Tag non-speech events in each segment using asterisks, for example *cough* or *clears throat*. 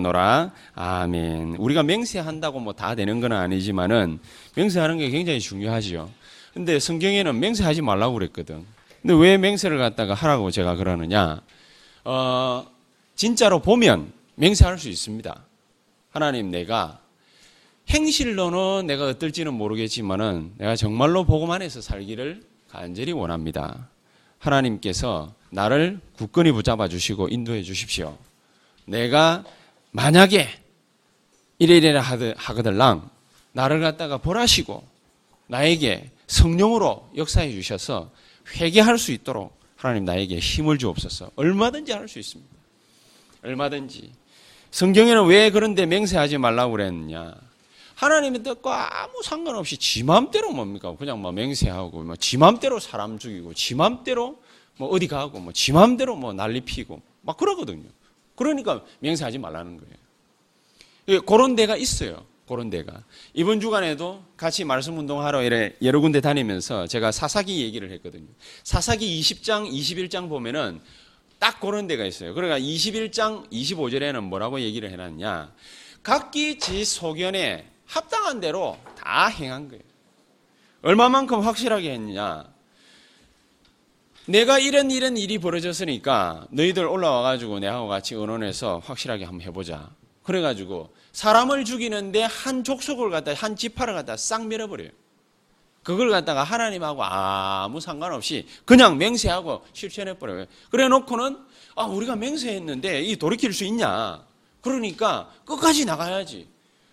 되었노라. 아멘. 우리가 맹세한다고 뭐 다 되는 건 아니지만은 맹세하는 게 굉장히 중요하지요. 근데 성경에는 맹세하지 말라고 그랬거든. 근데 왜 맹세를 갖다가 하라고 제가 그러느냐? 어, 진짜로 보면 맹세할 수 있습니다. 하나님 내가 행실로는 내가 어떨지는 모르겠지만은 내가 정말로 복음 안에서 살기를 간절히 원합니다. 하나님께서 나를 굳건히 붙잡아 주시고 인도해 주십시오. 내가 만약에 이래이래 하거들랑 나를 갖다가 벌하시고 나에게 성령으로 역사해 주셔서 회개할 수 있도록 하나님 나에게 힘을 주옵소서. 얼마든지 할 수 있습니다. 얼마든지. 성경에는 왜 그런데 맹세하지 말라고 그랬느냐? 하나님의 뜻과 아무 상관없이 지 맘대로 뭡니까? 그냥 뭐 맹세하고, 뭐지 맘대로 사람 죽이고, 지 맘대로 뭐 어디 가고, 뭐지 맘대로 뭐 난리 피고, 막 그러거든요. 그러니까 맹세하지 말라는 거예요. 예, 그런 데가 있어요. 그런 데가. 이번 주간에도 같이 말씀 운동하러 이래 여러 군데 다니면서 제가 사사기 얘기를 했거든요. 사사기 20장, 21장 보면은 딱 그런 데가 있어요. 그러니까 21장 25절에는 뭐라고 얘기를 해놨냐. 각기 지 소견에 합당한 대로 다 행한 거예요. 얼마만큼 확실하게 했냐. 내가 이런 이런 일이 벌어졌으니까 너희들 올라와 가지고 내하고 같이 의논해서 확실하게 한번 해보자. 그래가지고 사람을 죽이는데 한 족속을 갖다 한 지파를 갖다 싹 밀어버려요. 그걸 갖다가 하나님하고 아무 상관없이 그냥 맹세하고 실천해 버려요. 그래 놓고는 아 우리가 맹세했는데 이 돌이킬 수 있냐? 그러니까 끝까지 나가야지.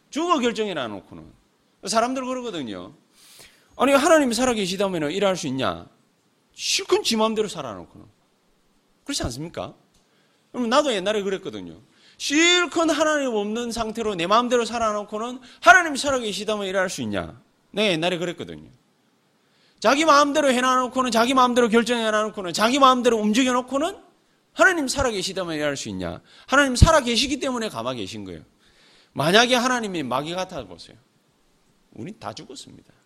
죽어 결정해 놔놓고는 사람들 그러거든요. 아니 하나님이 살아계시다면 일할 수 있냐? 실컷 지 마음대로 살아놓고는 그렇지 않습니까? 그럼 나도 옛날에 그랬거든요. 실컷 하나님 없는 상태로 내 마음대로 살아놓고는 하나님이 살아계시다면 일할 수 있냐? 내가 옛날에 그랬거든요. 자기 마음대로 해놔놓고는 자기 마음대로 결정해놔놓고는 자기 마음대로 움직여놓고는 하나님 살아계시다면 일할 수 있냐? 하나님 살아계시기 때문에 가만 계신 거예요. 만약에 하나님이 마귀 같아 보세요. 우리 다 죽었습니다.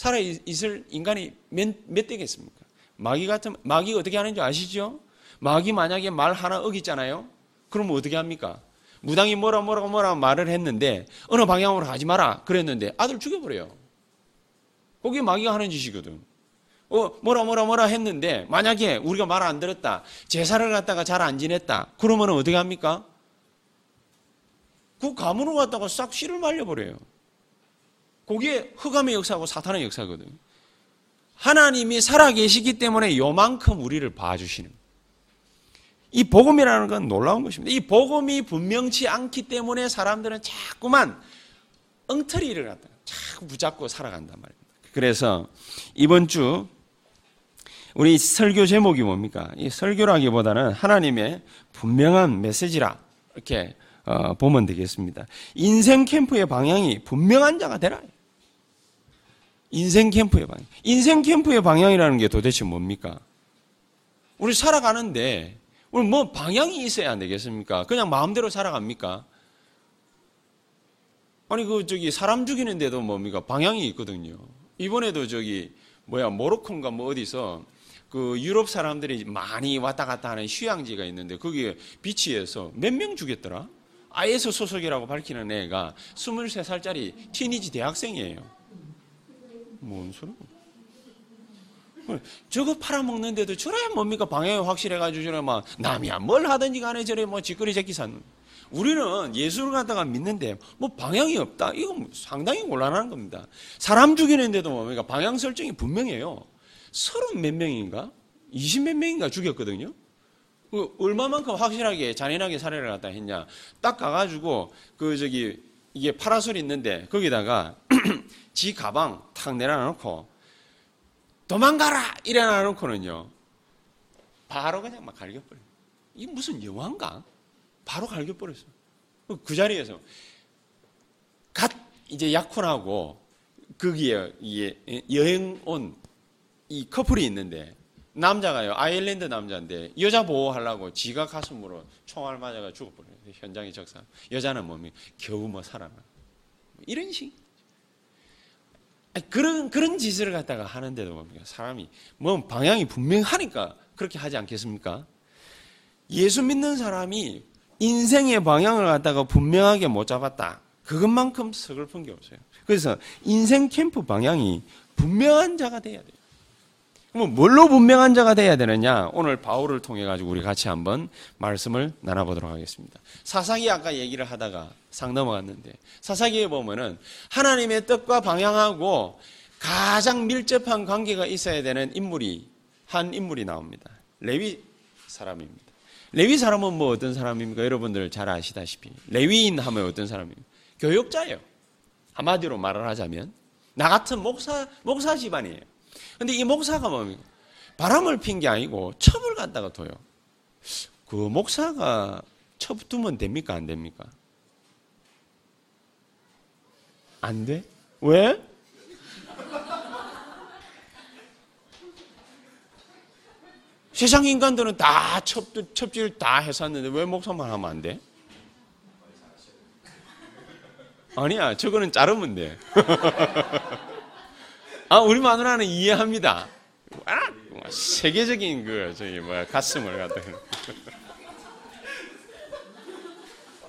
살아 있을 인간이 몇, 몇 되겠습니까? 마귀 같은, 마귀가 어떻게 하는지 아시죠? 마귀 만약에 말 하나 어기잖아요? 그러면 어떻게 합니까? 무당이 뭐라 뭐라 뭐라 말을 했는데 어느 방향으로 가지 마라 그랬는데 아들 죽여버려요. 그게 마귀가 하는 짓이거든. 어, 뭐라 뭐라 뭐라 했는데 만약에 우리가 말 안 들었다. 제사를 갖다가 잘 안 지냈다. 그러면 어떻게 합니까? 그 가문을 갖다가 싹 씨를 말려버려요. 그게 흑암의 역사고 사탄의 역사거든. 하나님이 살아계시기 때문에 요만큼 우리를 봐주시는. 이 복음이라는 건 놀라운 것입니다. 이 복음이 분명치 않기 때문에 사람들은 자꾸만 엉터리를 갖다 자꾸 붙잡고 살아간단 말입니다. 그래서 이번 주 우리 설교 제목이 뭡니까? 이 설교라기보다는 하나님의 분명한 메시지라 이렇게 어, 보면 되겠습니다. 인생 캠프의 방향이 분명한 자가 되라. 인생 캠프의 방향. 인생 캠프의 방향이라는 게 도대체 뭡니까? 우리 살아가는데 우리 뭐 방향이 있어야 안 되겠습니까? 그냥 마음대로 살아갑니까? 아니 그 저기 사람 죽이는데도 뭡니까 방향이 있거든요. 이번에도 저기 뭐야 모로콘가 뭐 어디서 그 유럽 사람들이 많이 왔다 갔다 하는 휴양지가 있는데 거기에 비치에서 몇 명 죽였더라? IS 소속이라고 밝히는 애가 23살짜리 티니지 대학생이에요. 뭔 소리야? 저거 팔아먹는데도 저래 뭡니까? 방향이 확실해가지고 저래 막 남이야 뭘 하든지 간에 저래 뭐 짓거리 새끼 산. 우리는 예수를 갖다가 믿는데 뭐 방향이 없다. 이건 상당히 곤란한 겁니다. 사람 죽이는데도 뭡니까? 방향 설정이 분명해요. 서른 몇 명인가? 이십 몇 명인가 죽였거든요. 그 얼마만큼 확실하게 잔인하게 살해를 갖다 했냐. 딱 가가지고 그 저기 이게 파라솔 있는데 거기다가 *clears throat* 지 가방 탁 내려놓고 도망가라! 이래 놔놓고는요, 바로 그냥 막 갈겨버려요. 이 무슨 영화인가? 바로 갈겨버렸어요. 그 자리에서, 갓 이제 약혼하고, 거기에 여행 온 이 커플이 있는데, 남자가요, 아일랜드 남자인데, 여자 보호하려고 지가 가슴으로 총알 맞아가 죽어버려요. 현장의 적사. 여자는 몸이 겨우 뭐 살아나. 이런 식. 그런 그런 짓을 갖다가 하는데도 뭡니까? 사람이 뭐 방향이 분명하니까 그렇게 하지 않겠습니까? 예수 믿는 사람이 인생의 방향을 갖다가 분명하게 못 잡았다. 그것만큼 서글픈 게 없어요. 그래서 인생 캠프 방향이 분명한 자가 돼야 돼요. 그럼 뭘로 분명한 자가 돼야 되느냐? 오늘 바울을 통해 가지고 우리 같이 한번 말씀을 나눠보도록 하겠습니다. 사사기 아까 얘기를 하다가 상 넘어갔는데 사사기에 보면은 하나님의 뜻과 방향하고 가장 밀접한 관계가 있어야 되는 인물이 한 인물이 나옵니다. 레위 사람입니다. 레위 사람은 뭐 어떤 사람입니까? 여러분들 잘 아시다시피 레위인 하면 어떤 사람입니까? 교육자예요. 한마디로 말을 하자면 나 같은 목사 목사 집안이에요. 근데 이 목사가 뭡니까? 바람을 핀 게 아니고 첩을 갖다가 둬요. 그 목사가 첩 두면 됩니까? 안 됩니까? 안 돼? 왜? *laughs* 세상 인간들은 다 첩, 첩질 다 했었는데 왜 목사만 하면 안 돼? 아니야, 저거는 자르면 돼. *laughs* 아, 우리 마누라는 이해합니다. 아, 세계적인 그, 저기, 뭐야, 가슴을 갖다.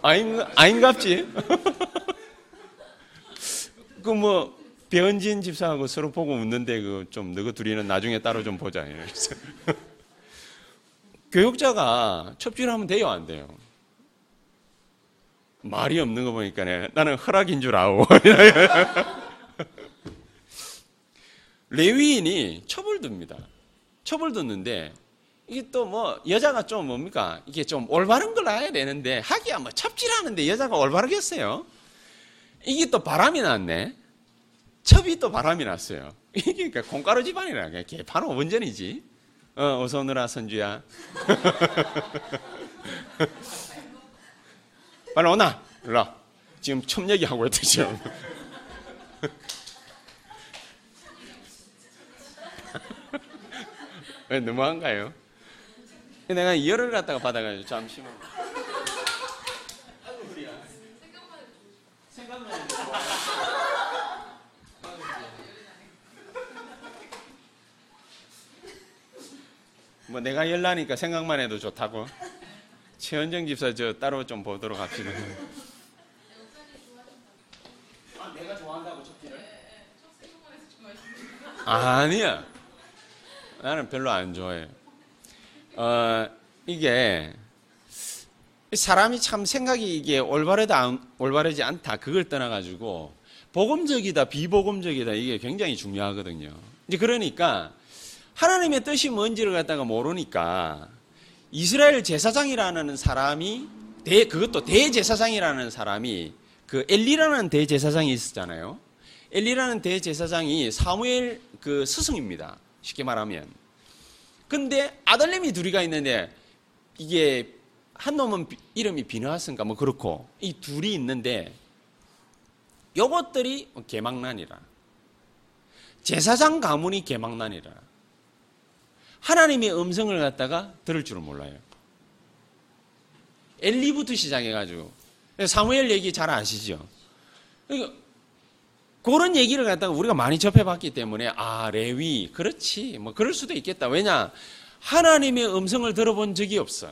아인, 아인갑지? *laughs* 그 뭐, 배은진 집사하고 서로 보고 웃는데, 그, 좀, 너희 둘이는 나중에 따로 좀 보자. *laughs* 교육자가 첩질하면 돼요, 안 돼요? 말이 없는 거 보니까 나는 허락인 줄 아오. *laughs* 레위인이 첩을 듭니다. 첩을 듣는데 이게 또 뭐 여자가 좀 뭡니까? 이게 좀 올바른 걸 알아야 되는데 하기야 뭐 첩질하는데 여자가 올바르겠어요? 이게 또 바람이 났네. 첩이 또 바람이 났어요. *laughs* 이게 그러니까 콩가루 집안이라 게 바로 원전이지. 어, 어서 오너라 선주야. *laughs* 빨리 오나? 일로 지금 첩 얘기하고 있대 지금. *laughs* 너무한가요? 내가 열을 갖다가 받아가지고 잠시만. 뭐 내가 열나니까 생각만 해도 좋다고. 최현정 집사 저 따로 좀 보도록 합시다. 아, 내가 좋아한다고 첩기를? 아니야. 나는 별로 안 좋아해. 어, 이게 사람이 참 생각이 이게 올바르다 올바르지 않다 그걸 떠나가지고 복음적이다 비복음적이다 이게 굉장히 중요하거든요. 이제 그러니까 하나님의 뜻이 뭔지를 갖다가 모르니까 이스라엘 제사장이라는 사람이 대, 그것도 대제사장이라는 사람이 그 엘리라는 대제사장이 있었잖아요. 엘리라는 대제사장이 사무엘 그 스승입니다. 쉽게 말하면. 근데 아들님이 둘이가 있는데 이게 한 놈은 이름이 비느하스인가 뭐 그렇고 이 둘이 있는데 요것들이 개망난이라. 제사장 가문이 개망난이라. 하나님의 음성을 갖다가 들을 줄은 몰라요. 엘리부터 시작해가지고 사무엘 얘기 잘 아시죠? 그러니까 그런 얘기를 갖다가 우리가 많이 접해봤기 때문에 아 레위 그렇지 뭐 그럴 수도 있겠다. 왜냐 하나님의 음성을 들어본 적이 없어.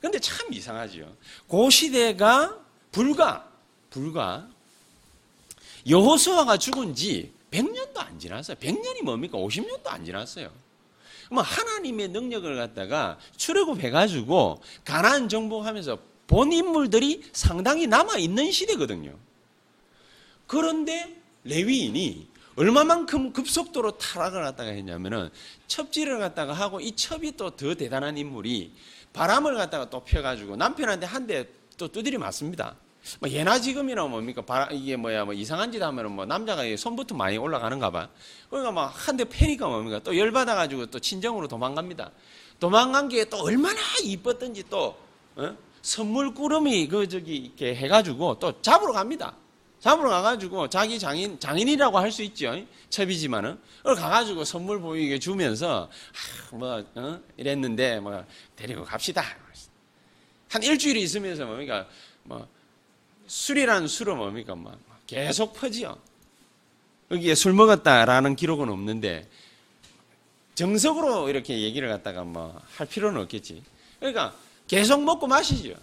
근데 참 이상하지요. 그 시대가 불과 불과 여호수아가 죽은 지 100년도 안 지났어요. 100년이 뭡니까? 50년도 안 지났어요. 뭐 하나님의 능력을 갖다가 출애굽해가지고 가나안 정복하면서 본 인물들이 상당히 남아 있는 시대거든요. 그런데 레위인이 얼마만큼 급속도로 타락을 갖다가 했냐면은 첩지를 갖다가 하고 이 첩이 또 더 대단한 인물이 바람을 갖다가 또 펴가지고 남편한테 한 대 또 두드려 맞습니다. 뭐 예나 지금이나 뭡니까 바람, 이게 뭐야 뭐 이상한 짓 하면은 뭐 남자가 손부터 많이 올라가는가 봐. 그러니까 막 한 대 패니까 뭡니까 또 열받아가지고 또 친정으로 도망갑니다. 도망간 게 또 얼마나 이뻤던지 또 어? 선물 꾸러미 그 저기 이렇게 해가지고 또 잡으러 갑니다. 잡으러 가가지고 자기 장인 장인이라고 할 수 있죠. 첩이지만은 그걸 가가지고 선물 보이게 주면서 아, 뭐 어? 이랬는데 뭐 데리고 갑시다. 한 일주일이 있으면서 뭡니까 뭐 술이란 술은 뭡니까 뭐 계속 퍼지요. 여기에 술 먹었다라는 기록은 없는데 정석으로 이렇게 얘기를 갖다가 뭐 할 필요는 없겠지. 그러니까 계속 먹고 마시죠.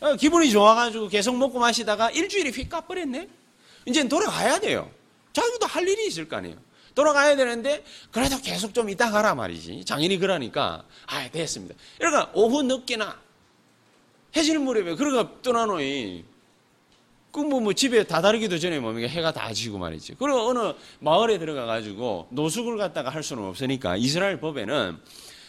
어, 기분이 좋아가지고 계속 먹고 마시다가 일주일이 휙 까버렸네? 이제 돌아가야 돼요. 자기도 할 일이 있을 거 아니에요. 돌아가야 되는데 그래도 계속 좀 이따 가라 말이지. 장인이 그러니까 아 됐습니다. 그러니까 오후 늦게나 해질 무렵에 그러가 떠나노이 그뭐 뭐 집에 다다르기도 전에 뭡니까 해가 다 지고 말이지. 그리고 어느 마을에 들어가 가지고 노숙을 갖다가 할 수는 없으니까 이스라엘 법에는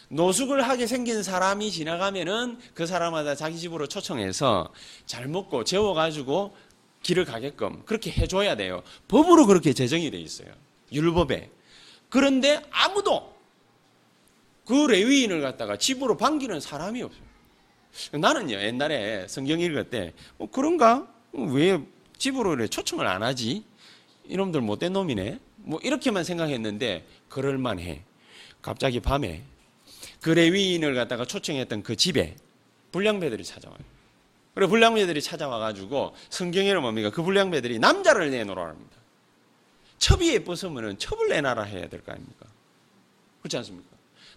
노숙을 하게 생긴 사람이 지나가면은 그 사람마다 자기 집으로 초청해서 잘 먹고 재워 가지고 길을 가게끔 그렇게 해줘야 돼요. 법으로 그렇게 제정이 돼 있어요. 율법에. 그런데 아무도 그 레위인을 갖다가 집으로 반기는 사람이 없어요. 나는요 옛날에 성경 읽을 때 어, 그런가 왜 집으로 초청을 안 하지 이놈들 못된 놈이네 뭐 이렇게만 생각했는데 그럴만해 갑자기 밤에 그 레위인을 갖다가 초청했던 그 집에 불량배들이 찾아와요. 그래 불량배들이 찾아와 가지고 성경에는 뭡니까 그 불량배들이 남자를 내놓으라 합니다. 첩이 예뻤으면 첩을 내놔라 해야 될 거 아닙니까? 그렇지 않습니까?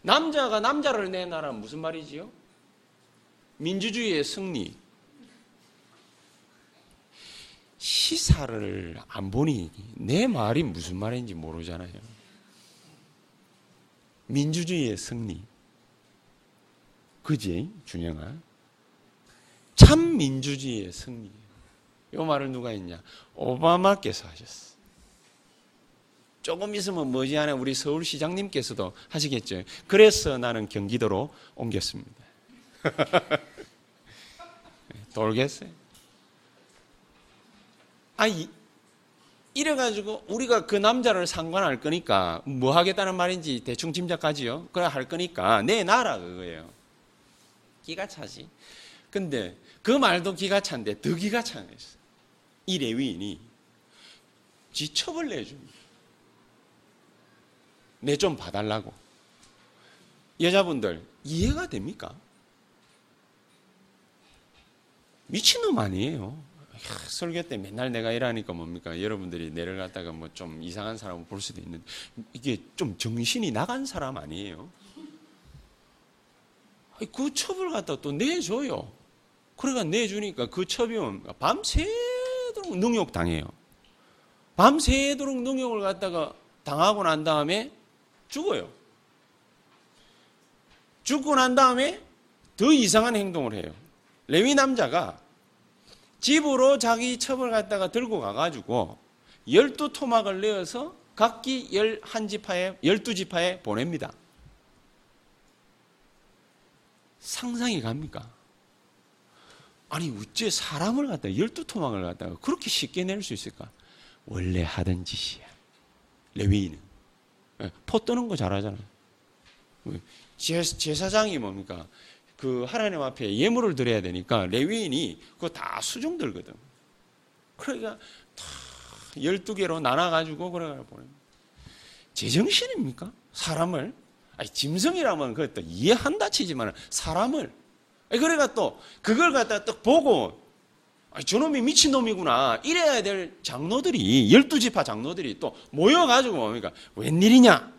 남자가 남자를 내놔라 무슨 말이지요? 민주주의의 승리. 시사를 안 보니 내 말이 무슨 말인지 모르잖아요. 민주주의의 승리. 그지, 준영아? 참 민주주의의 승리. 이 말을 누가 했냐? 오바마께서 하셨어. 조금 있으면 머지않아 우리 서울시장님께서도 하시겠죠. 그래서 나는 경기도로 옮겼습니다. *laughs* 돌겠어요. 아, 이, 이래가지고 우리가 그 남자를 상관할 거니까 뭐 하겠다는 말인지 대충 짐작하지요. 그래 할 거니까 내놔라 그거예요. 기가 차지. 근데 그 말도 기가 찬데 더 기가 차는 있어. 이 레위인이 지첩을 내줍니다. 내 좀 봐달라고. 여자분들 이해가 됩니까? 미친놈 아니에요. 설교 때 맨날 내가 이러니까 뭡니까? 여러분들이 내를 갖다가 뭐 좀 이상한 사람을 볼 수도 있는데 이게 좀 정신이 나간 사람 아니에요? 그 첩을 갖다 또 내줘요. 그러니까 내주니까 그 첩이 밤새도록 능욕 당해요. 밤새도록 능욕을 갖다가 당하고 난 다음에 죽어요. 죽고 난 다음에 더 이상한 행동을 해요. 레위 남자가 집으로 자기 첩을 갖다가 들고 가가지고 열두 토막을 내어서 각기 열한 지파에 열두 지파에 보냅니다. 상상이 갑니까? 아니 어째 사람을 갖다 열두 토막을 갖다가 그렇게 쉽게 낼 수 있을까? 원래 하던 짓이야. 레위인은 예, 포 뜨는 거 잘하잖아요. 제사장이 뭡니까? 그 하나님 앞에 예물을 드려야 되니까 레위인이 그거 다 수중 들거든. 그러니까 다 12개로 나눠가지고 그래 보냅니다. 제정신입니까? 사람을? 아니, 짐승이라면 그것도 이해한다 치지만 사람을. 그래가 또 그걸 갖다 딱 보고 아니, 저놈이 미친놈이구나. 이래야 될 장로들이, 12지파 장로들이 또 모여가지고 뭡니까? 웬일이냐?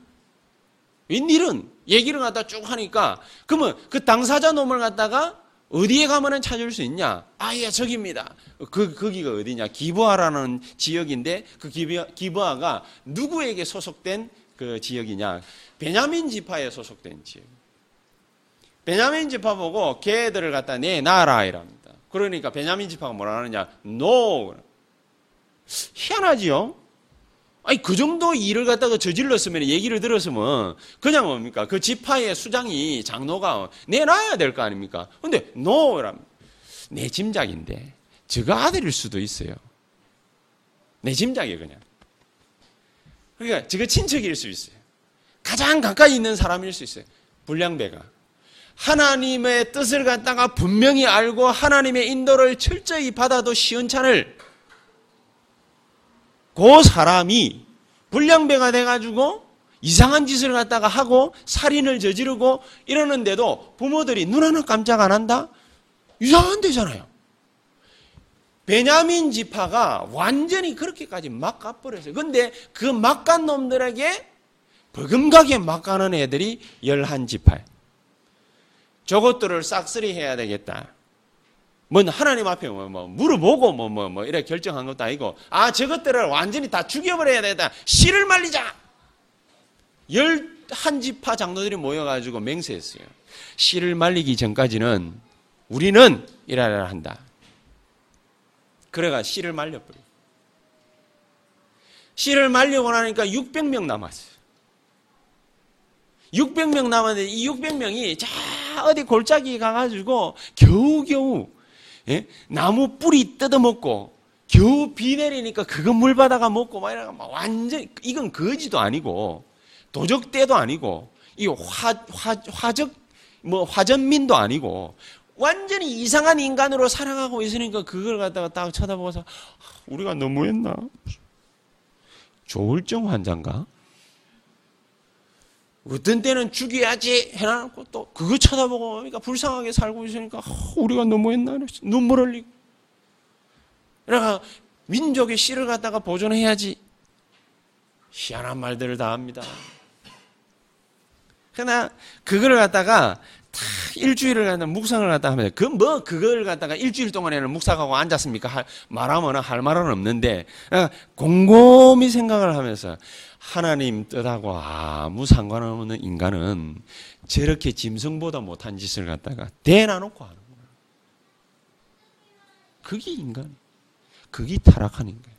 웬일은 얘기를 갖다 쭉 하니까 그러면 그 당사자 놈을 갖다가 어디에 가면은 찾을 수 있냐? 아, 예, 저기입니다. 그, 거기가 어디냐? 기부하라는 지역인데 그 기부, 기부하가 누구에게 소속된 그 지역이냐? 베냐민 지파에 소속된 지역. 베냐민 지파 보고 걔들을 갖다 내놔라 이랍니다. 그러니까 베냐민 지파가 뭐라 하느냐? No. 희한하지요? 아니 그 정도 일을 갖다가 저질렀으면 얘기를 들었으면 그냥 뭡니까 그 지파의 수장이 장로가 내놔야 될 거 아닙니까? 근데 노라내 짐작인데 저가 아들일 수도 있어요. 내 짐작이 그냥. 그러니까 저가 친척일 수 있어요. 가장 가까이 있는 사람일 수 있어요. 불량배가. 하나님의 뜻을 갖다가 분명히 알고 하나님의 인도를 철저히 받아도 시원찮을 그 사람이 불량배가 돼가지고 이상한 짓을 갖다가 하고 살인을 저지르고 이러는데도 부모들이 눈 하나 깜짝 안 한다? 이상한 데잖아요. 베냐민 지파가 완전히 그렇게까지 막 가버렸어요. 근데 그 막간 놈들에게 버금가게 막 가는 애들이 열한 지파예요. 저것들을 싹쓸이 해야 되겠다. 뭐 하나님 앞에 뭐, 뭐 물어보고 뭐 뭐 뭐 이래 결정한 것도 아니고 아 저것들을 완전히 다 죽여버려야 되다. 씨를 말리자. 열 한 지파 장로들이 모여가지고 맹세했어요. 씨를 말리기 전까지는 우리는 일하려 한다. 그래가 씨를 말려버려. 씨를 말리고 나니까 600명 남았어요 600명 남았는데 이 600명이 자 어디 골짜기 가가지고 겨우겨우 예? 나무 뿌리 뜯어먹고 겨우 비 내리니까 그거 물 받아가 먹고 막 이러가 막 완전 이건 거지도 아니고 도적대도 아니고 이 화, 화, 화적 뭐 화전민도 아니고 완전히 이상한 인간으로 살아가고 있으니까 그걸 갖다가 딱 쳐다보고서 아, 우리가 너무했나? 조울증 환자인가? 어떤 때는 죽여야지 해놔놓고 또 그거 쳐다보고 그러니까 불쌍하게 살고 있으니까 어, 우리가 너무했나 눈물 흘리고 그러니까 민족의 씨를 갖다가 보존해야지 희한한 말들을 다 합니다. 그러나 그걸 갖다가 탁 일주일을 갖다 묵상을 갖다 하면 그 뭐 그걸 갖다가 일주일 동안에는 묵상하고 앉았습니까? 할, 말하면 할 말은 없는데 곰곰이 생각을 하면서 하나님 뜻하고 아무 상관없는 인간은 저렇게 짐승보다 못한 짓을 갖다가 대놔놓고 하는 거야. 그게 인간. 그게 타락한 인간.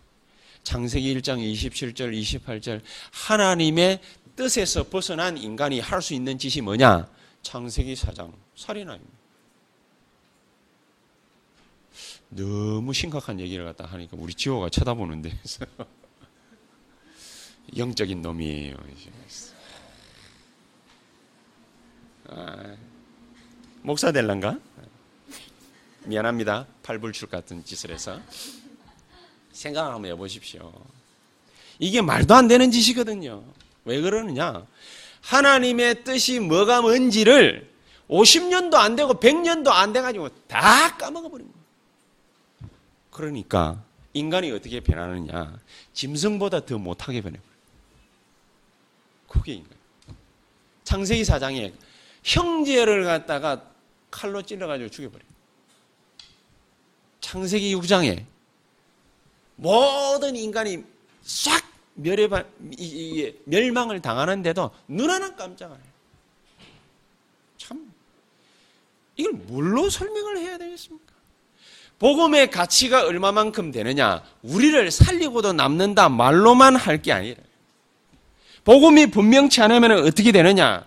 창세기 1장 27절, 28절 하나님의 뜻에서 벗어난 인간이 할 수 있는 짓이 뭐냐? 창세기 4장 살인아입니다. 너무 심각한 얘기를 갖다 하니까 우리 지호가 쳐다보는 데 *laughs* 영적인 놈이에요. 아, 목사 될란가? 미안합니다. 팔불출 같은 짓을 해서. 생각을 한번 해보십시오. 이게 말도 안 되는 짓이거든요. 왜 그러느냐? 하나님의 뜻이 뭐가 뭔지를 50년도 안 되고 100년도 안 돼가지고 다 까먹어버린 거예요. 그러니까 인간이 어떻게 변하느냐? 짐승보다 더 못하게 변해버려요. 그게 인간. 창세기 사장에 형제를 갖다가 칼로 찔러가지고 죽여버려요. 창세기 6장에 모든 인간이 싹 멸해바, 멸망을 당하는데도 눈 하나 깜짝 안 해요. 참, 이걸 뭘로 설명을 해야 되겠습니까? 복음의 가치가 얼마만큼 되느냐? 우리를 살리고도 남는다 말로만 할 게 아니라 복음이 분명치 않으면 어떻게 되느냐?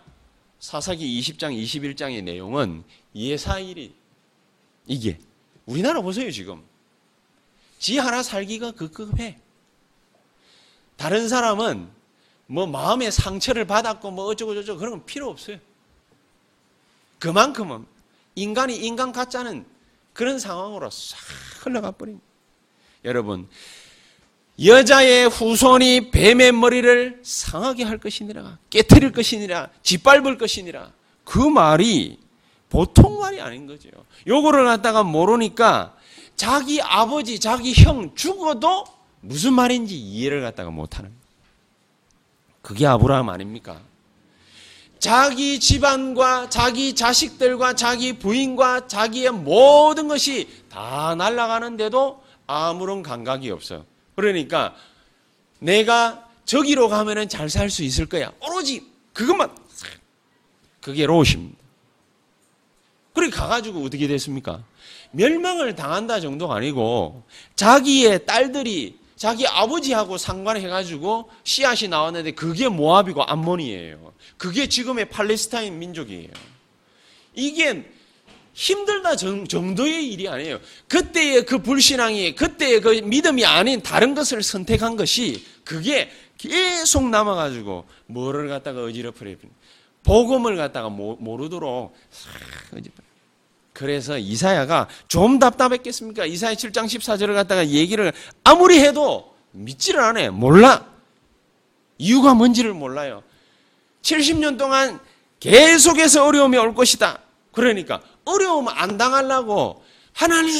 사사기 20장, 21장의 내용은 예사일이 이게 우리나라 보세요 지금 지 하나 살기가 급급해. 다른 사람은 뭐 마음의 상처를 받았고 뭐 어쩌고 저쩌고 그런 건 필요 없어요. 그만큼은 인간이 인간 같자는 그런 상황으로 싹 흘러가 버립니다. 여러분 여자의 후손이 뱀의 머리를 상하게 할 것이니라 깨뜨릴 것이니라 짓밟을 것이니라 그 말이 보통 말이 아닌 거죠. 요거를 갖다가 모르니까 자기 아버지, 자기 형 죽어도 무슨 말인지 이해를 갖다가 못하는 그게 아브라함 아닙니까? 자기 집안과 자기 자식들과 자기 부인과 자기의 모든 것이 다 날아가는데도 아무런 감각이 없어. 그러니까 내가 저기로 가면은 잘 살 수 있을 거야. 오로지 그것만 그게 로십니다. 그래 가가지고 어떻게 됐습니까? 멸망을 당한다 정도가 아니고 자기의 딸들이 자기 아버지하고 상관해가지고 씨앗이 나왔는데 그게 모압이고 암몬이에요. 그게 지금의 팔레스타인 민족이에요. 이게 힘들다 정도의 일이 아니에요. 그때의 그 불신앙이, 그때의 그 믿음이 아닌 다른 것을 선택한 것이 그게 계속 남아가지고 뭐를 갖다가 어지럽혀요. 복음을 갖다가 모르도록 그래서 이사야가 좀 답답했겠습니까? 이사야 7장 14절을 갖다가 얘기를 아무리 해도 믿지를 않아요. 몰라. 이유가 뭔지를 몰라요. 70년 동안 계속해서 어려움이 올 것이다. 그러니까 어려움 안 당하려고 하나님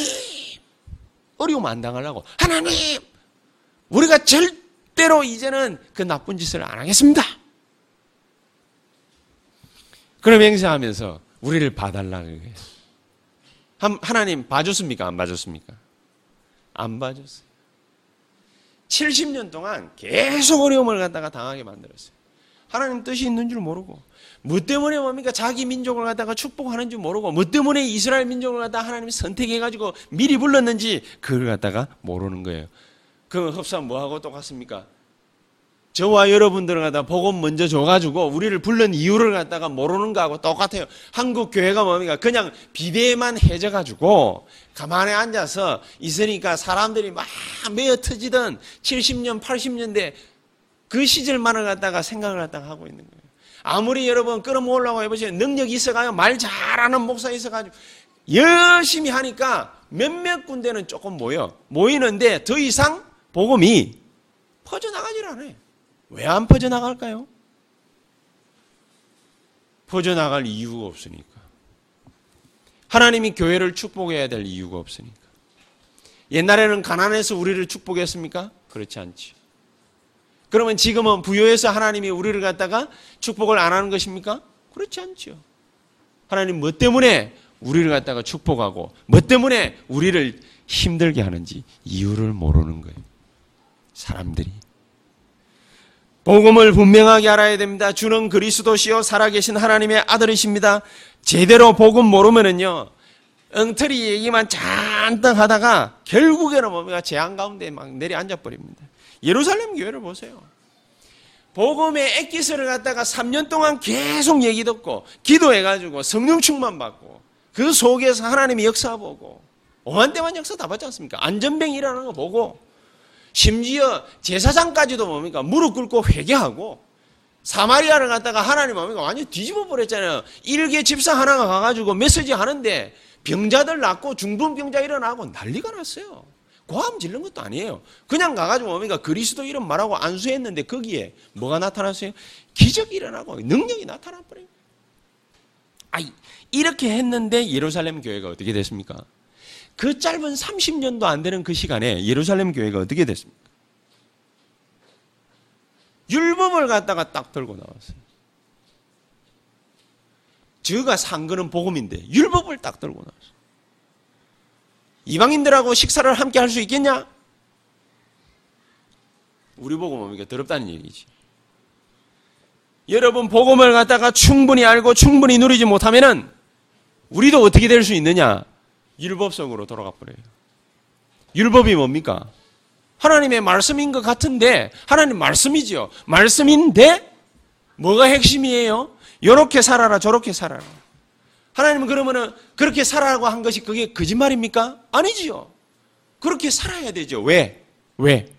어려움 안 당하려고 하나님 우리가 절대로 이제는 그 나쁜 짓을 안 하겠습니다. 그럼 행사하면서 우리를 봐달라는 거예요. 한- 하나님 봐줬습니까? 안 봐줬습니까? 안 봐줬어요. 70년 동안 계속 어려움을 갖다가 당하게 만들었어요. 하나님 뜻이 있는 줄 모르고, 뭐 때문에 뭡니까? 자기 민족을 갖다가 축복하는 줄 모르고, 뭐 때문에 이스라엘 민족을 갖다가 하나님이 선택해가지고 미리 불렀는지 그걸 갖다가 모르는 거예요. 그럼 흡사 뭐하고 똑같습니까? 저와 여러분들을 갖다 복음 먼저 줘가지고 우리를 불른 이유를 갖다가 모르는 거하고 똑같아요. 한국 교회가 뭡니까? 그냥 비대만 해져가지고 가만히 앉아서 있으니까 사람들이 막 매어 터지던 70년, 80년대 그 시절만을 갖다가 생각을 갖다가 하고 있는 거예요. 아무리 여러분 끌어모으려고 해보세요. 능력이 있어가요. 말 잘하는 목사 있어가지고 열심히 하니까 몇몇 군데는 조금 모여. 모이는데 더 이상 복음이 퍼져나가질 않아요. 왜 안 퍼져나갈까요? 퍼져나갈 이유가 없으니까. 하나님이 교회를 축복해야 될 이유가 없으니까. 옛날에는 가난해서 우리를 축복했습니까? 그렇지 않지. 그러면 지금은 부여해서 하나님이 우리를 갖다가 축복을 안 하는 것입니까? 그렇지 않죠. 하나님 뭐 때문에 우리를 갖다가 축복하고 뭐 때문에 우리를 힘들게 하는지 이유를 모르는 거예요. 사람들이. 복음을 분명하게 알아야 됩니다. 주는 그리스도시요 살아계신 하나님의 아들이십니다. 제대로 복음 모르면은요. 엉터리 얘기만 잔뜩 하다가 결국에는 뭡니까? 재앙 가운데 막 내려앉아 버립니다. 예루살렘 교회를 보세요. 복음의 액기스를 갖다가 3년 동안 계속 얘기 듣고 기도해가지고 성령 충만 받고 그 속에서 하나님이 역사 보고 오만 대만 역사 다 봤지 않습니까? 안전병 일하는 거 보고 심지어 제사장까지도 뭡니까? 무릎 꿇고 회개하고 사마리아를 갖다가 하나님 뭡니까? 완전 뒤집어 버렸잖아요. 일개 집사 하나가 가가지고 메시지 하는데 병자들 낳고 중풍병자 일어나고 난리가 났어요. 고함 지른 것도 아니에요. 그냥 가가지고 뭡니까? 그리스도 이름 말하고 안수했는데 거기에 뭐가 나타났어요? 기적이 일어나고 능력이 나타나버려요. 아, 이렇게 했는데 예루살렘 교회가 어떻게 됐습니까? 그 짧은 30년도 안 되는 그 시간에 예루살렘 교회가 어떻게 됐습니까? 율법을 갖다가 딱 들고 나왔어요. 저가 산 거는 복음인데 율법을 딱 들고 나왔어요. 이방인들하고 식사를 함께 할 수 있겠냐? 우리 보고 뭡니까? 더럽다는 얘기지. 여러분 복음을 갖다가 충분히 알고 충분히 누리지 못하면은 우리도 어떻게 될 수 있느냐? 율법 속으로 돌아가 버려요. 율법이 뭡니까? 하나님의 말씀인 것 같은데 하나님 말씀이지요. 말씀인데 뭐가 핵심이에요? 요렇게 살아라 저렇게 살아라. 하나님은 그러면은 그렇게 살아라고 한 것이 그게 거짓말입니까? 아니지요. 그렇게 살아야 되죠. 왜? 왜?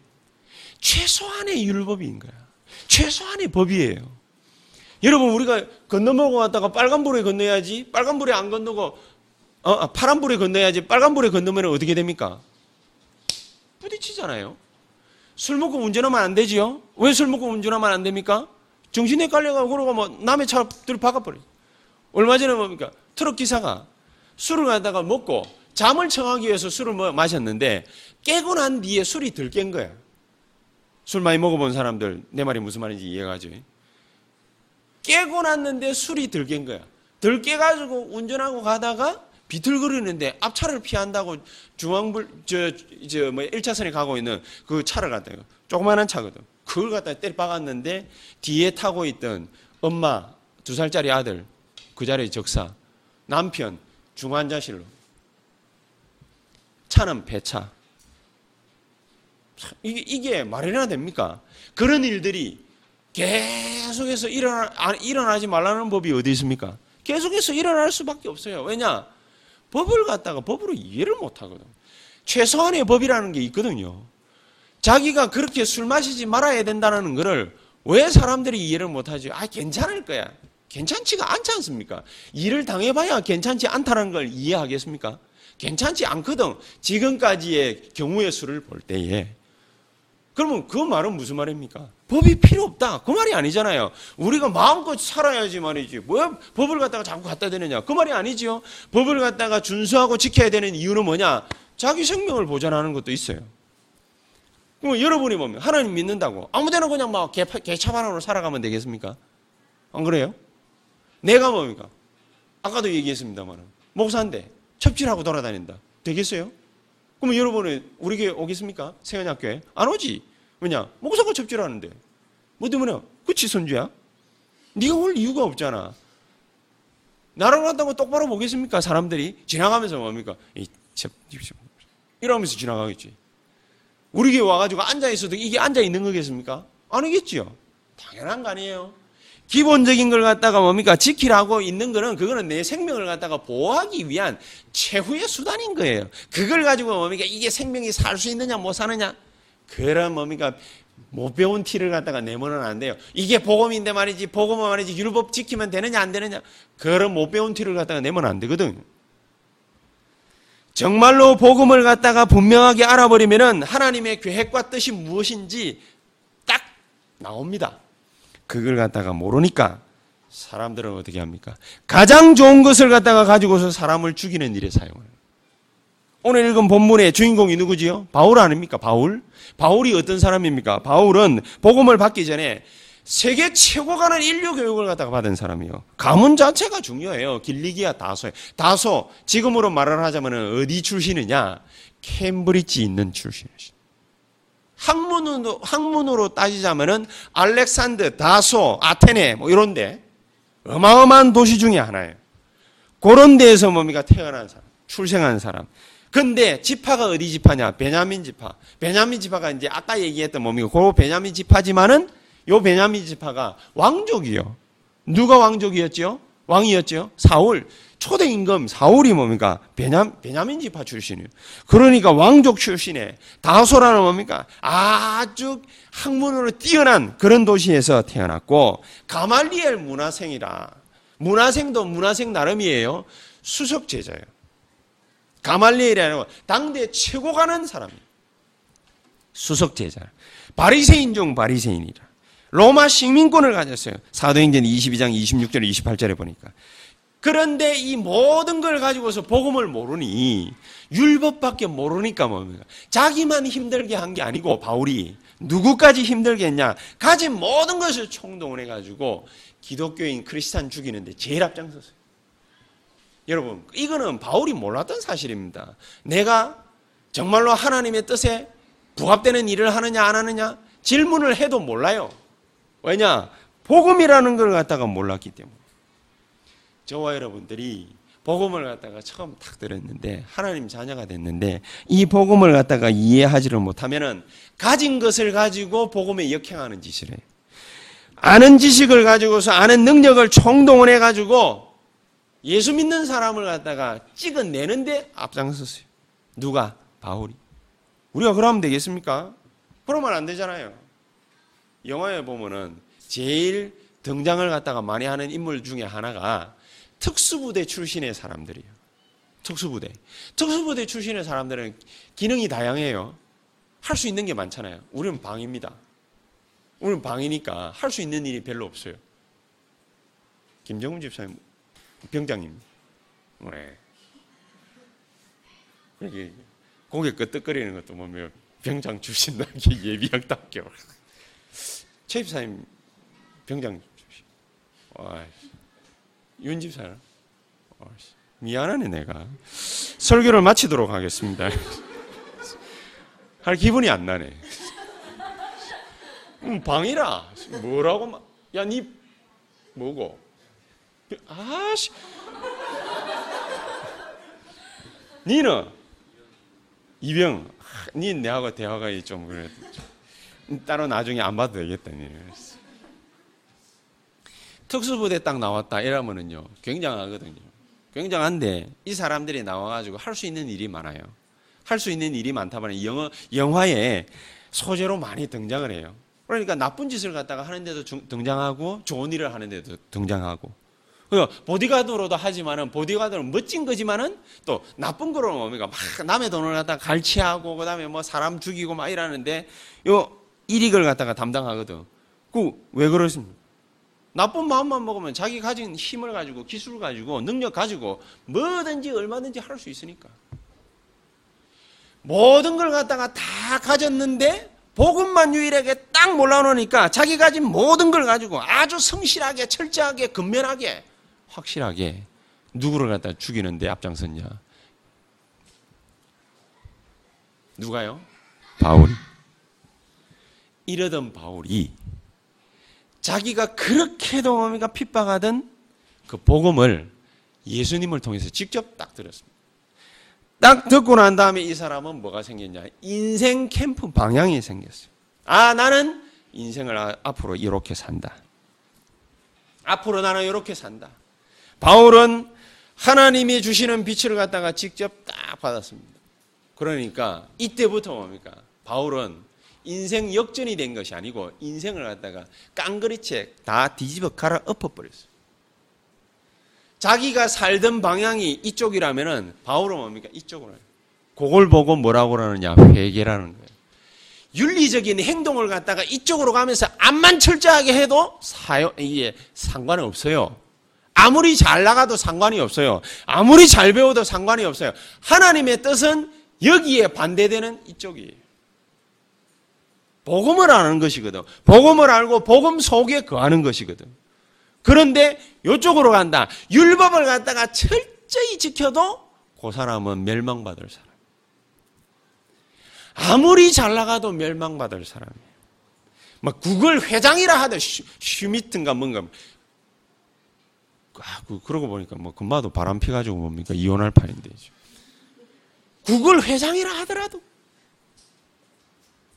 최소한의 율법인 거야. 최소한의 법이에요. 여러분 우리가 건너먹어 왔다가 빨간불에 건너야지 빨간불에 안 건너고 어, 아, 파란불에 건너야지 빨간불에 건너면 어떻게 됩니까? 부딪히잖아요. 술 먹고 운전하면 안 되지요? 왜 술 먹고 운전하면 안 됩니까? 정신에 깔려가고 그러고 뭐 남의 차들 박아버려. 얼마 전에 뭡니까? 트럭 기사가 술을 갖다가 먹고 잠을 청하기 위해서 술을 뭐 마셨는데 깨고 난 뒤에 술이 덜 깬 거야. 술 많이 먹어본 사람들 내 말이 무슨 말인지 이해가죠. 깨고 났는데 술이 덜 깬 거야. 덜 깨가지고 운전하고 가다가 비틀거리는데 앞차를 피한다고 중앙불 저저뭐 1차선에 가고 있는 그 차를 갖다가 조그마한 차거든. 그걸 갖다 때려 박았는데 뒤에 타고 있던 엄마 두 살짜리 아들 그 자리에 적사 남편 중환자실로 차는 배차 이게, 이게 말이나 됩니까? 그런 일들이 계속해서 일어나, 일어나지 말라는 법이 어디 있습니까? 계속해서 일어날 수밖에 없어요. 왜냐? 법을 갖다가 법으로 이해를 못 하거든. 최소한의 법이라는 게 있거든요. 자기가 그렇게 술 마시지 말아야 된다는 것을 왜 사람들이 이해를 못 하지? 아, 괜찮을 거야. 괜찮지가 않지 않습니까? 일을 당해봐야 괜찮지 않다는 걸 이해하겠습니까? 괜찮지 않거든. 지금까지의 경우의 수를 볼 때에. 그러면 그 말은 무슨 말입니까? 법이 필요 없다. 그 말이 아니잖아요. 우리가 마음껏 살아야지 말이지. 왜 법을 갖다가 자꾸 갖다 대느냐? 그 말이 아니지요. 법을 갖다가 준수하고 지켜야 되는 이유는 뭐냐? 자기 생명을 보존하는 것도 있어요. 그럼 여러분이 보면 하나님 믿는다고 아무데나 그냥 막 개, 개차반으로 살아가면 되겠습니까? 안 그래요? 내가 뭡니까? 아까도 얘기했습니다만 목사인데 첩질하고 돌아다닌다. 되겠어요? 그러면 여러분은 우리 교회 오겠습니까? 세연학교에? 안 오지. 왜냐? 목사가 첩질하는데. 뭐 때문에? 그치, 선주야? 네가 올 이유가 없잖아. 나를 한다고 똑바로 보겠습니까? 사람들이 지나가면서 뭡니까? 이 첩, 이러면서 지나가겠지. 우리 교회 와가지고 앉아 있어도 이게 앉아 있는 거겠습니까? 아니겠지요. 당연한 거 아니에요. 기본적인 걸 갖다가 뭡니까? 지키라고 있는 거는 그거는 내 생명을 갖다가 보호하기 위한 최후의 수단인 거예요. 그걸 가지고 뭡니까? 이게 생명이 살 수 있느냐 못 사느냐? 그런 뭡니까? 못 배운 티를 갖다가 내면은 안 돼요. 이게 복음인데 말이지, 복음은 말이지, 율법 지키면 되느냐 안 되느냐? 그런 못 배운 티를 갖다가 내면 안 되거든. 정말로 복음을 갖다가 분명하게 알아버리면은 하나님의 계획과 뜻이 무엇인지 딱 나옵니다. 그걸 갖다가 모르니까 사람들은 어떻게 합니까? 가장 좋은 것을 갖다가 가지고서 사람을 죽이는 일에 사용을. 오늘 읽은 본문의 주인공이 누구지요? 바울 아닙니까? 바울? 바울이 어떤 사람입니까? 바울은 복음을 받기 전에 세계 최고 가는 인류 교육을 갖다가 받은 사람이요. 가문 자체가 중요해요. 길리기아 다소에. 다소, 지금으로 말을 하자면 어디 출신이냐? 캠브리지 있는 출신이시. 학문으로, 학문으로 따지자면은 알렉산드, 다소, 아테네, 뭐 이런데 어마어마한 도시 중에 하나예요. 그런 데에서 뭡니까? 태어난 사람, 출생한 사람. 근데 지파가 어디 지파냐? 베냐민 지파. 베냐민 지파가 이제 아까 얘기했던 뭡니까? 그 베냐민 지파지만은 요 베냐민 지파가 왕족이요. 누가 왕족이었죠? 왕이었죠? 사울. 초대 임금 사울이 뭡니까? 베냐, 베냐민 지파 출신이에요. 그러니까 왕족 출신의 다소라는 뭡니까? 아주 학문으로 뛰어난 그런 도시에서 태어났고 가말리엘 문화생이라. 문화생도 문화생 나름이에요. 수석 제자예요. 가말리엘이라는 당대 최고 가는 사람이에요. 수석 제자. 바리새인 중 바리새인이라. 로마 식민권을 가졌어요. 사도행전 22장 26절 28절에 보니까. 그런데 이 모든 걸 가지고서 복음을 모르니 율법밖에 모르니까 뭡니까? 자기만 힘들게 한 게 아니고 바울이 누구까지 힘들게 했냐? 가진 모든 것을 총동원해 가지고 기독교인 크리스찬 죽이는데 제일 앞장섰어요. 여러분, 이거는 바울이 몰랐던 사실입니다. 내가 정말로 하나님의 뜻에 부합되는 일을 하느냐 안 하느냐 질문을 해도 몰라요. 왜냐? 복음이라는 걸 갖다가 몰랐기 때문에. 저와 여러분들이 복음을 갖다가 처음 탁 들었는데 하나님 자녀가 됐는데 이 복음을 갖다가 이해하지를 못하면은 가진 것을 가지고 복음에 역행하는 짓을 해요. 아는 지식을 가지고서 아는 능력을 총동원해 가지고 예수 믿는 사람을 갖다가 찍어내는데 앞장섰어요. 누가? 바울이. 우리가 그러면 되겠습니까? 그러면 안 되잖아요. 영화에 보면은 제일 등장을 갖다가 많이 하는 인물 중에 하나가 특수부대 출신의 사람들이에요. 특수부대. 특수부대 출신의 사람들은 기능이 다양해요. 할 수 있는 게 많잖아요. 우리는 방입니다. 우리는 방이니까 할 수 있는 일이 별로 없어요. 김정훈 집사님, 병장님. 네. 여기 고개 끄덕거리는 것도 보면 병장 출신답게 *laughs* 예비역답게. 최 집사님 병장 출신. 와, 윤 집사는 미안하네 내가 설교를 마치도록 하겠습니다. *laughs* 할 기분이 안 나네. 음, 방이라 뭐라고 야니 뭐고? 아씨. 니는 이병 니 내하고 대화가 좀 그래. 따로 나중에 안 봐도 되겠다 니는. 특수부대 딱 나왔다 이러면은요 굉장하거든요. 굉장한데 이 사람들이 나와가지고 할 수 있는 일이 많아요. 할 수 있는 일이 많다 보니 영어 영화에 소재로 많이 등장을 해요. 그러니까 나쁜 짓을 갖다가 하는데도 등장하고 좋은 일을 하는데도 등장하고. 그 보디가드로도 하지만은 보디가드는 멋진 거지만은 또 나쁜 거로 뭡니까 막 남의 돈을 갖다가 갈취하고 그다음에 뭐 사람 죽이고 막 이러는데 요 일익을 갖다가 담당하거든. 그 왜 그러십니까? 나쁜 마음만 먹으면 자기 가진 힘을 가지고 기술 가지고 능력 가지고 뭐든지 얼마든지 할 수 있으니까. 모든 걸 갖다가 다 가졌는데 복음만 유일하게 딱 몰라놓으니까 자기 가진 모든 걸 가지고 아주 성실하게 철저하게 근면하게 확실하게 누구를 갖다 죽이는데 앞장섰냐? 누가요? 바울이. 이러던 바울이 자기가 그렇게도 뭡니까 핍박하던 그 복음을 예수님을 통해서 직접 딱 들었습니다. 딱 듣고 난 다음에 이 사람은 뭐가 생겼냐? 인생 캠프 방향이 생겼어요. 아, 나는 인생을 아, 앞으로 이렇게 산다. 앞으로 나는 이렇게 산다. 바울은 하나님이 주시는 빛을 갖다가 직접 딱 받았습니다. 그러니까 이때부터 뭡니까? 바울은 인생 역전이 된 것이 아니고 인생을 갖다가 깡그리채 다 뒤집어 갈아 엎어버렸어요. 자기가 살던 방향이 이쪽이라면은 바울은 뭡니까? 이쪽으로. 그걸 보고 뭐라고 그러느냐? 회개라는 거예요. 윤리적인 행동을 갖다가 이쪽으로 가면서 암만 철저하게 해도 사요, 이게 상관이 없어요. 아무리 잘 나가도 상관이 없어요. 아무리 잘 배워도 상관이 없어요. 하나님의 뜻은 여기에 반대되는 이쪽이에요. 복음을 아는 것이거든. 복음을 알고 복음 속에 거하는 것이거든. 그런데 이쪽으로 간다. 율법을 갖다가 철저히 지켜도 그 사람은 멸망받을 사람. 아무리 잘 나가도 멸망받을 사람이에요. 막 구글 회장이라 하더 슈미트인가 뭔가. 아, 그, 그러고 보니까 뭐 금마도 바람 피가지고 뭡니까? 이혼할 판인데. 구글 회장이라 하더라도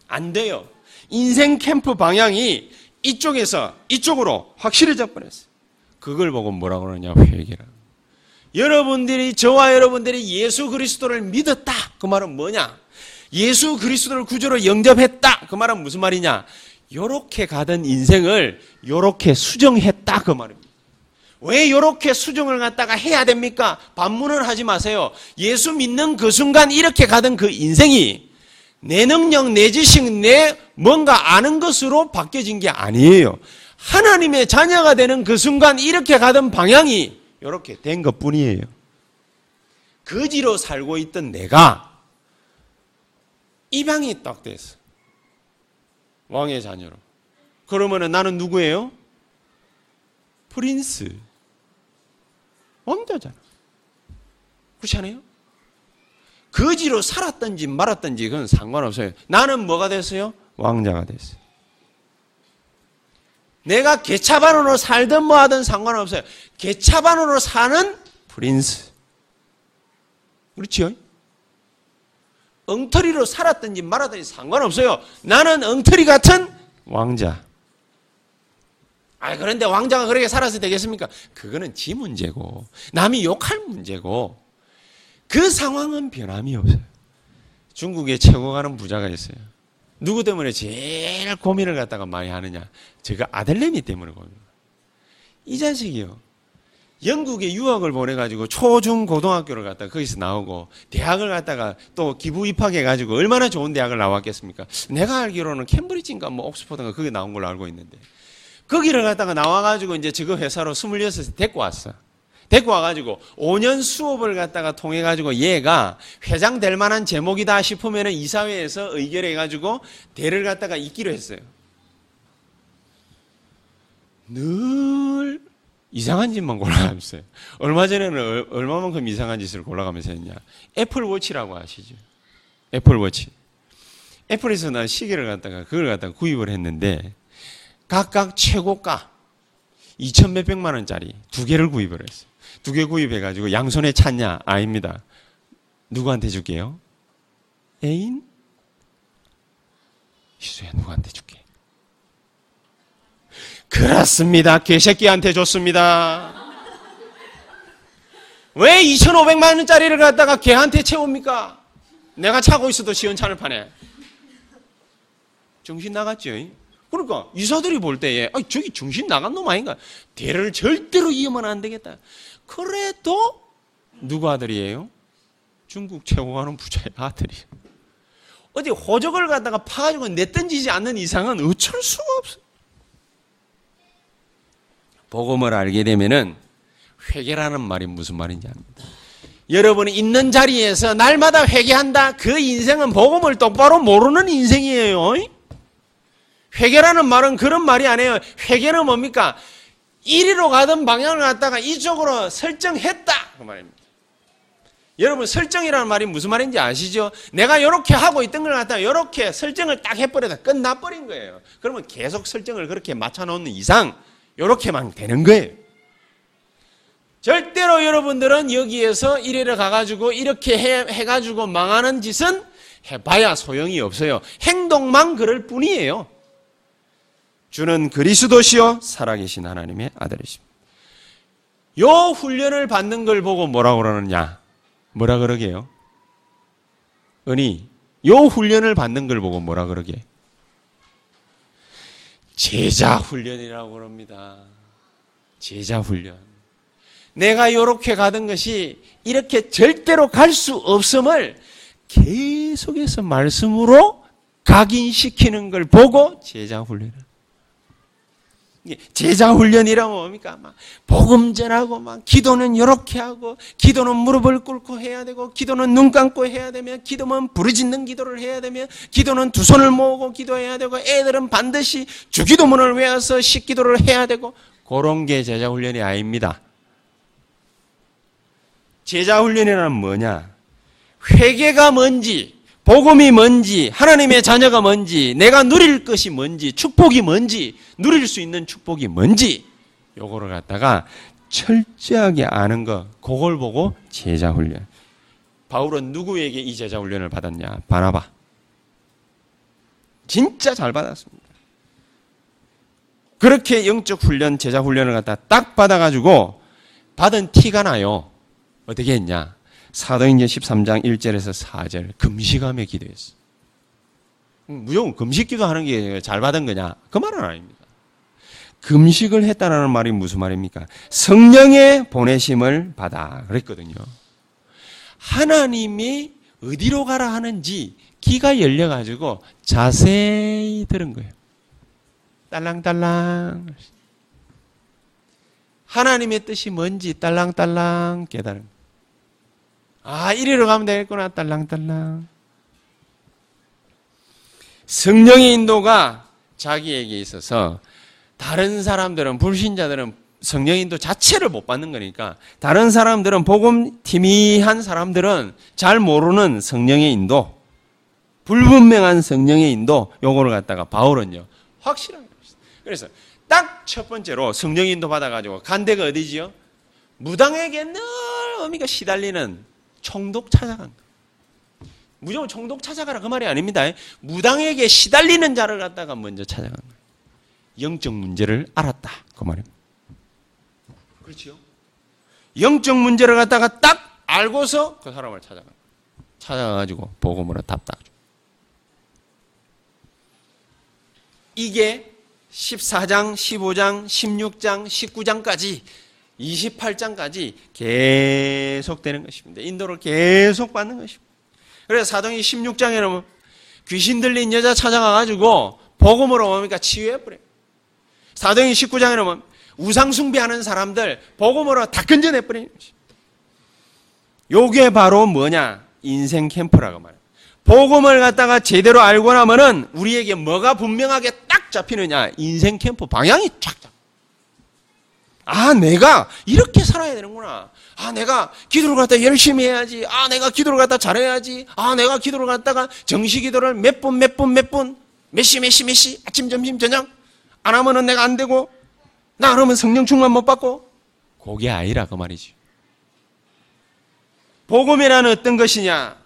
안 돼요. 인생 캠프 방향이 이쪽에서 이쪽으로 확실해져 버렸어요. 그걸 보고 뭐라 그러냐 회개라. 여러분들이 저와 여러분들이 예수 그리스도를 믿었다. 그 말은 뭐냐? 예수 그리스도를 구조로 영접했다. 그 말은 무슨 말이냐? 요렇게 가던 인생을 요렇게 수정했다. 그 말입니다. 왜 요렇게 수정을 갖다가 해야 됩니까? 반문을 하지 마세요. 예수 믿는 그 순간 이렇게 가던 그 인생이 내 능력, 내 지식, 내 뭔가 아는 것으로 바뀌어진 게 아니에요. 하나님의 자녀가 되는 그 순간 이렇게 가던 방향이 이렇게 된 것 뿐이에요. 거지로 살고 있던 내가 입양이 딱 됐어. 왕의 자녀로. 그러면은 나는 누구예요? 프린스. 왕자잖아. 그렇지 않아요? 거지로 살았든지 말았든지 그건 상관없어요. 나는 뭐가 됐어요? 왕자가 됐어요. 내가 개차반으로 살든 뭐 하든 상관없어요. 개차반으로 사는 프린스. 그렇지요? 엉터리로 살았든지 말았든지 상관없어요. 나는 엉터리 같은 왕자. 아, 그런데 왕자가 그렇게 살아서 되겠습니까? 그거는 지 문제고, 남이 욕할 문제고, 그 상황은 변함이 없어요. 중국에 최고 가는 부자가 있어요. 누구 때문에 제일 고민을 갖다가 많이 하느냐? 제가 아들내미 때문에 고민을. 이 자식이요. 영국에 유학을 보내가지고 초중 고등학교를 갔다가 거기서 나오고 대학을 갔다가 또 기부 입학해가지고 얼마나 좋은 대학을 나왔겠습니까? 내가 알기로는 캠브리지인가 뭐 옥스퍼드인가 거기 나온 걸로 알고 있는데 거기를 갔다가 나와가지고 이제 지금 회사로 26세 데리고 왔어. 데리고 와가지고 5년 수업을 갖다가 통해가지고 얘가 회장 될 만한 제목이다 싶으면 이사회에서 의결해가지고 대를 갖다가 있기로 했어요. 늘 이상한 짓만 골라가면서요. 얼마 전에는 얼마만큼 이상한 짓을 골라가면서 했냐. 애플워치라고 아시죠? 애플워치. 애플에서 나 시계를 갖다가 그걸 갖다가 구입을 했는데 각각 최고가 2천 몇백만 원짜리 두 개를 구입을 했어요. 두개 구입 해가지고 양손에 찼냐? 아닙니다. 누구한테 줄게요? 애인? 희수야, 누구한테 줄게? 그렇습니다. 개새끼한테 줬습니다. 왜 2,500만 원짜리를 갖다가 개한테 채웁니까? 내가 차고 있어도 시원찮을 판에. 정신 나갔죠? 그러니까 이사들이 볼 때에 아, 저기 정신 나간 놈 아닌가? 대를 절대로 이으면 안 되겠다. 그래도 누구 아들이에요? 중국 최고 가는 부자의 아들이. 어디 호적을 갖다가 파가지고 내던지지 않는 이상은 어쩔 수가 없어. 복음을 알게 되면은 회개라는 말이 무슨 말인지 압니다. 여러분이 있는 자리에서 날마다 회개한다. 그 인생은 복음을 똑바로 모르는 인생이에요. 회개라는 말은 그런 말이 아니에요. 회개는 뭡니까? 이리로 가던 방향을 갖다가 이쪽으로 설정했다. 그 말입니다. 여러분 설정이라는 말이 무슨 말인지 아시죠? 내가 이렇게 하고 있던 걸 갖다가 이렇게 설정을 딱 해버려다 끝나버린 거예요. 그러면 계속 설정을 그렇게 맞춰놓는 이상 이렇게만 되는 거예요. 절대로 여러분들은 여기에서 이래를 가가지고 이렇게 해, 해가지고 망하는 짓은 해봐야 소용이 없어요. 행동만 그럴 뿐이에요. 주는 그리스도시요 살아계신 하나님의 아들이십니다. 요 훈련을 받는 걸 보고 뭐라고 그러느냐? 뭐라 그러게요? 은희, 요 훈련을 받는 걸 보고 뭐라 그러게? 제자 훈련이라고 그럽니다. 제자 훈련. 내가 이렇게 가던 것이 이렇게 절대로 갈 수 없음을 계속해서 말씀으로 각인시키는 걸 보고 제자 훈련을. 제자 훈련이라고 뭡니까? 막 복음 전하고 막 기도는 이렇게 하고 기도는 무릎을 꿇고 해야 되고 기도는 눈 감고 해야 되며 기도는 부르짖는 기도를 해야 되며 기도는 두 손을 모으고 기도해야 되고 애들은 반드시 주기도문을 외워서 식기도를 해야 되고 그런 게 제자 훈련이 아닙니다. 제자 훈련이란 뭐냐? 회개가 뭔지 복음이 뭔지, 하나님의 자녀가 뭔지, 내가 누릴 것이 뭔지, 축복이 뭔지, 누릴 수 있는 축복이 뭔지, 요거를 갖다가 철저하게 아는 거, 그걸 보고 제자 훈련. 바울은 누구에게 이 제자 훈련을 받았냐? 바나바. 진짜 잘 받았습니다. 그렇게 영적 훈련, 제자 훈련을 갖다 딱 받아가지고 받은 티가 나요. 어떻게 했냐? 사도행전 13장 1절에서 4절 금식하며 기도했어. 무조건 금식 기도하는 게 잘 받은 거냐? 그 말은 아닙니다. 금식을 했다라는 말이 무슨 말입니까? 성령의 보내심을 받아 그랬거든요. 하나님이 어디로 가라 하는지 귀가 열려 가지고 자세히 들은 거예요. 딸랑딸랑 하나님의 뜻이 뭔지 딸랑딸랑 깨달은 거예요. 아, 이리로 가면 되겠구나. 딸랑딸랑. 성령의 인도가 자기에게 있어서 다른 사람들은, 불신자들은 성령 인도 자체를 못 받는 거니까 다른 사람들은 복음 티미한 사람들은 잘 모르는 성령의 인도, 불분명한 성령의 인도 요거를 갖다가 바울은요 거예요. 그래서 딱 첫 번째로 성령 인도 받아가지고 간 데가 어디지요? 무당에게 늘 어미가 시달리는 총독 찾아간 거예요. 무조건 총독 찾아가라 그 말이 아닙니다. 무당에게 시달리는 자를 갖다가 먼저 찾아간 거예요. 영적 문제를 알았다 그 말입니다. 그렇죠? 영적 문제를 갖다가 딱 알고서 그 사람을 찾아간 거예요. 찾아가지고 복음으로 답답. 이게 14장, 15장, 16장, 19장까지 28장까지 계속되는 것입니다. 인도를 계속 받는 것입니다. 그래서 사도행 16장에는 귀신 들린 여자 찾아가가지고 복음으로 뭡니까? 치유해버려요. 사도행 19장에는 뭐 우상숭배하는 사람들 복음으로 다 건져내버리는 것입니다. 요게 바로 뭐냐? 인생 캠프라고 말해요. 복음을 갖다가 제대로 알고 나면은 우리에게 뭐가 분명하게 딱 잡히느냐? 인생 캠프 방향이 쫙. 아, 내가 이렇게 살아야 되는구나. 아, 내가 기도를 갖다 열심히 해야지. 아, 내가 기도를 갖다 잘해야지. 아, 내가 기도를 갖다가 정시 기도를 몇 분, 몇 분, 몇 분, 몇 시, 몇 시, 몇 시, 아침, 점심, 저녁 안 하면은 내가 안 되고, 나 그러면 성령 충만 못 받고, 그게 아니라 그 말이지. 복음이라는 어떤 것이냐?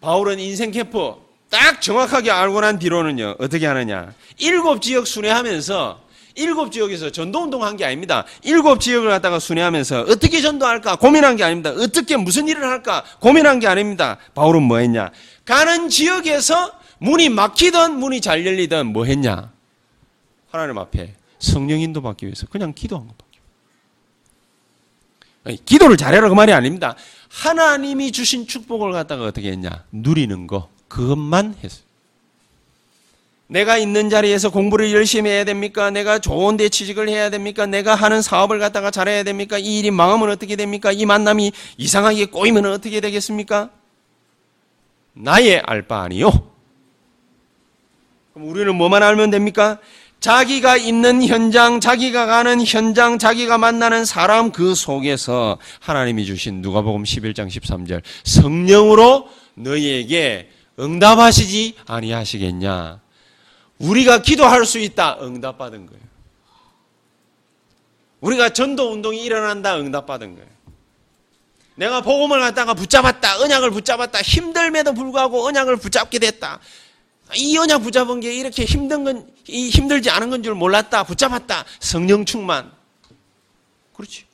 바울은 인생 캠프 딱 정확하게 알고 난 뒤로는요, 어떻게 하느냐? 일곱 지역 순회하면서 일곱 지역에서 전도운동 한 게 아닙니다. 일곱 지역을 갖다가 순회하면서 어떻게 전도할까 고민한 게 아닙니다. 어떻게 무슨 일을 할까 고민한 게 아닙니다. 바울은 뭐 했냐? 가는 지역에서 문이 막히든 문이 잘 열리든 뭐 했냐? 하나님 앞에 성령 인도 받기 위해서 그냥 기도한 것밖에. 기도를 잘해라 그 말이 아닙니다. 하나님이 주신 축복을 갖다가 어떻게 했냐? 누리는 거 그것만 했어요. 내가 있는 자리에서 공부를 열심히 해야 됩니까? 내가 좋은 데 취직을 해야 됩니까? 내가 하는 사업을 갖다가 잘해야 됩니까? 이 일이 망하면 어떻게 됩니까? 이 만남이 이상하게 꼬이면 어떻게 되겠습니까? 나의 알 바 아니요. 그럼 우리는 뭐만 알면 됩니까? 자기가 있는 현장, 자기가 가는 현장, 자기가 만나는 사람 그 속에서 하나님이 주신 누가복음 11장 13절 성령으로 너희에게 응답하시지 아니하시겠냐. 우리가 기도할 수 있다. 응답받은 거예요. 우리가 전도 운동이 일어난다. 응답받은 거예요. 내가 복음을 갖다가 붙잡았다. 언약을 붙잡았다. 힘들매도 불구하고 언약을 붙잡게 됐다. 이 언약 붙잡은 게 이렇게 힘든 건, 이 힘들지 않은 건 줄 몰랐다. 붙잡았다. 성령 충만. 그렇지.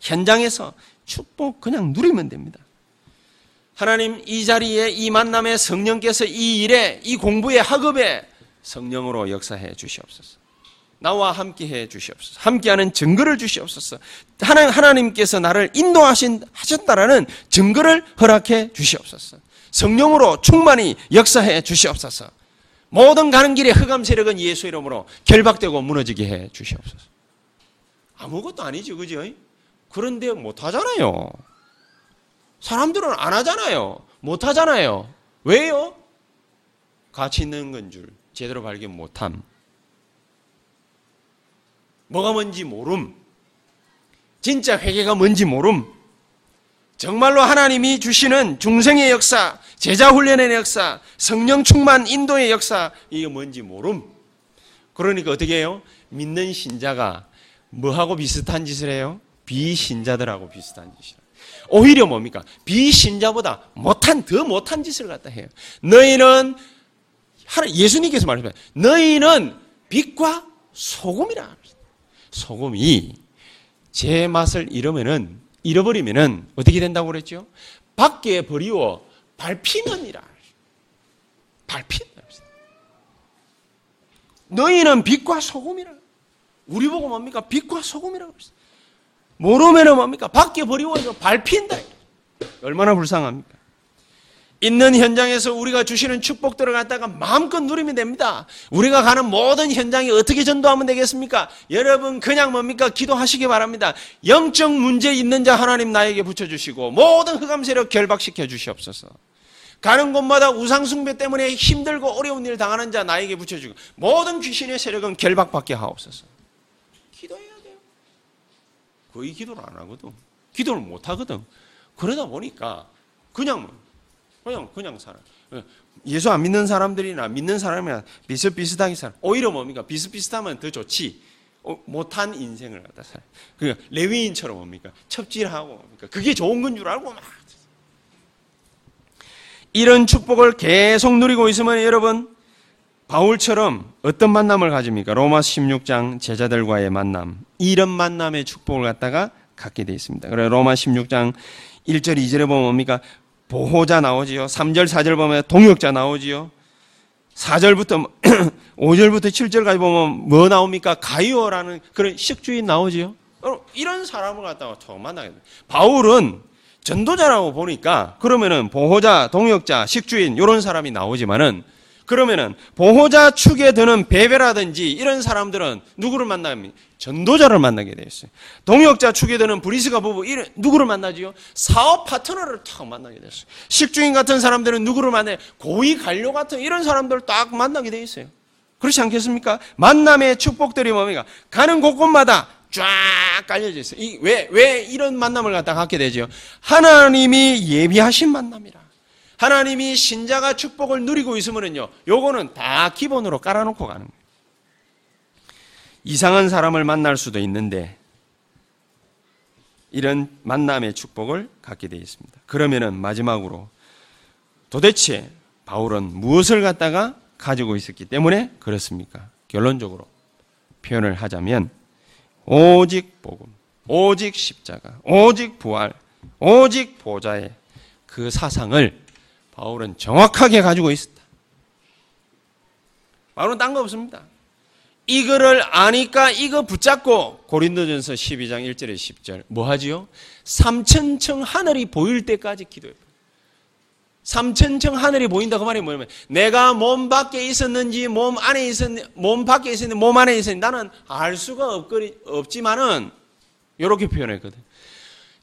현장에서 축복 그냥 누리면 됩니다. 하나님 이 자리에 이 만남에 성령께서 이 일에 이 공부에 학업에 성령으로 역사해 주시옵소서. 나와 함께 해 주시옵소서. 함께하는 증거를 주시옵소서. 하나님, 하나님께서 나를 인도하신, 하셨다라는 증거를 허락해 주시옵소서. 성령으로 충만히 역사해 주시옵소서. 모든 가는 길에 흑암 세력은 예수 이름으로 결박되고 무너지게 해 주시옵소서. 아무것도 아니죠, 그죠? 그런데 못하잖아요. 사람들은 안 하잖아요. 못 하잖아요. 왜요? 가치 있는 건 줄 제대로 발견 못함. 뭐가 뭔지 모름. 진짜 회개가 뭔지 모름. 정말로 하나님이 주시는 중생의 역사, 제자 훈련의 역사, 성령 충만 인도의 역사, 이게 뭔지 모름. 그러니까 어떻게 해요? 믿는 신자가 뭐하고 비슷한 짓을 해요? 비신자들하고 비슷한 짓이라. 오히려 뭡니까? 비신자보다 못한, 더 못한 짓을 갖다 해요. 너희는, 예수님께서 말씀하세요. 너희는 빛과 소금이라. 소금이 제 맛을 잃으면은, 잃어버리면은 어떻게 된다고 그랬죠? 밖에 버리워 밟히느니라. 밟힌다. 너희는 빛과 소금이라. 우리 보고 뭡니까? 빛과 소금이라고 그랬어요. 모르면 뭡니까? 밖에 버리고 밟힌다. 얼마나 불쌍합니까? 있는 현장에서 우리가 주시는 축복들을 갖다가 마음껏 누리면 됩니다. 우리가 가는 모든 현장에 어떻게 전도하면 되겠습니까? 여러분 그냥 뭡니까? 기도하시기 바랍니다. 영적 문제 있는 자 하나님 나에게 붙여주시고 모든 흑암 세력 결박시켜 주시옵소서. 가는 곳마다 우상 숭배 때문에 힘들고 어려운 일 당하는 자 나에게 붙여주고 모든 귀신의 세력은 결박받게 하옵소서. 기도해야 돼요. 거의 기도를 안 하거든. 기도를 못 하거든. 그러다 보니까 그냥 뭐 그냥 그냥 살아. 예수 안 믿는 사람들이나 믿는 사람이나 비슷비슷하게 살아. 오히려 뭡니까? 비슷비슷하면 더 좋지. 어, 못한 인생을 갖다 살아. 그 레위인처럼 뭡니까? 첩질하고 뭡니까? 그게 좋은 건 줄 알고 막 이런 축복을 계속 누리고 있으면 여러분 바울처럼 어떤 만남을 가집니까? 로마 16장 제자들과의 만남. 이런 만남의 축복을 갖다가 갖게 되어 있습니다. 그래 로마 16장 1절 2절에 보면 뭡니까? 보호자 나오지요. 3절 4절 보면 동역자 나오지요. 4절부터 5절부터 7절까지 보면 뭐 나옵니까? 가이오라는 그런 식주인 나오지요. 이런 사람을 갖다가 처음 만나게 돼. 바울은 전도자라고 보니까 그러면은 보호자, 동역자, 식주인 이런 사람이 나오지만은 그러면은 보호자 축에 드는 베베라든지 이런 사람들은 누구를 만납니까? 전도자를 만나게 되었어요. 동역자 축에 드는 브리스가 부부 이런 누구를 만나지요? 사업 파트너를 딱 만나게 됐어요. 식주인 같은 사람들은 누구를 만나요? 고위 관료 같은 이런 사람들을 딱 만나게 돼 있어요. 그렇지 않겠습니까? 만남의 축복들이 뭡니까? 가는 곳곳마다 쫙 깔려져 있어요. 왜, 왜 이런 만남을 갖다 갖게 되죠? 하나님이 예비하신 만남이라. 하나님이 신자가 축복을 누리고 있으면요, 요거는 다 기본으로 깔아놓고 가는 거예요. 이상한 사람을 만날 수도 있는데, 이런 만남의 축복을 갖게 되어 있습니다. 그러면은 마지막으로 도대체 바울은 무엇을 갖다가 가지고 있었기 때문에 그렇습니까? 결론적으로 표현을 하자면 오직 복음, 오직 십자가, 오직 부활, 오직 보좌의 그 사상을 바울은 정확하게 가지고 있었다. 바울은 딴 거 없습니다. 이거를 아니까 이거 붙잡고 고린도전서 12장 1절에 10절 뭐 하지요? 삼천층 하늘이 보일 때까지 기도해요. 삼천층 하늘이 보인다 그 말이 뭐냐면 내가 몸 밖에 있었는지 몸 안에 있었는지 몸 밖에 있었는지 몸 안에 있었는지 나는 알 수가 없거리, 없지만은 이렇게 표현했거든.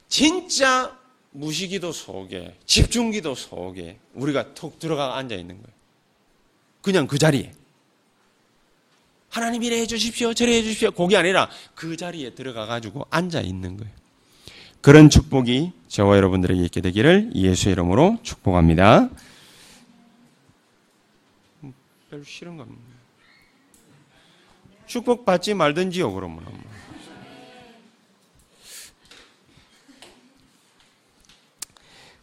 진짜 무시기도 속에 집중기도 속에 우리가 톡 들어가 앉아 있는 거예요. 그냥 그 자리에. 하나님 이래 해 주십시오. 저래 해 주십시오. 그게 아니라 그 자리에 들어가 가지고 앉아 있는 거예요. 그런 축복이 저와 여러분들에게 있게 되기를 예수의 이름으로 축복합니다. 별로 싫은 겁니다. 축복 받지 말든지요, 그러면.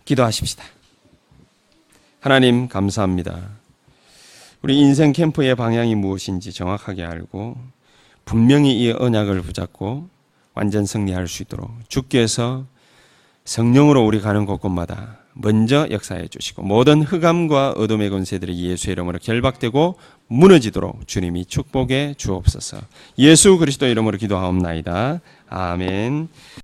기도하십시다. 하나님, 감사합니다. 우리 인생 캠프의 방향이 무엇인지 정확하게 알고 분명히 이 언약을 붙잡고 완전 승리할 수 있도록 주께서 성령으로 우리 가는 곳곳마다 먼저 역사해 주시고 모든 흑암과 어둠의 권세들이 예수의 이름으로 결박되고 무너지도록 주님이 축복해 주옵소서. 예수 그리스도 이름으로 기도하옵나이다. 아멘.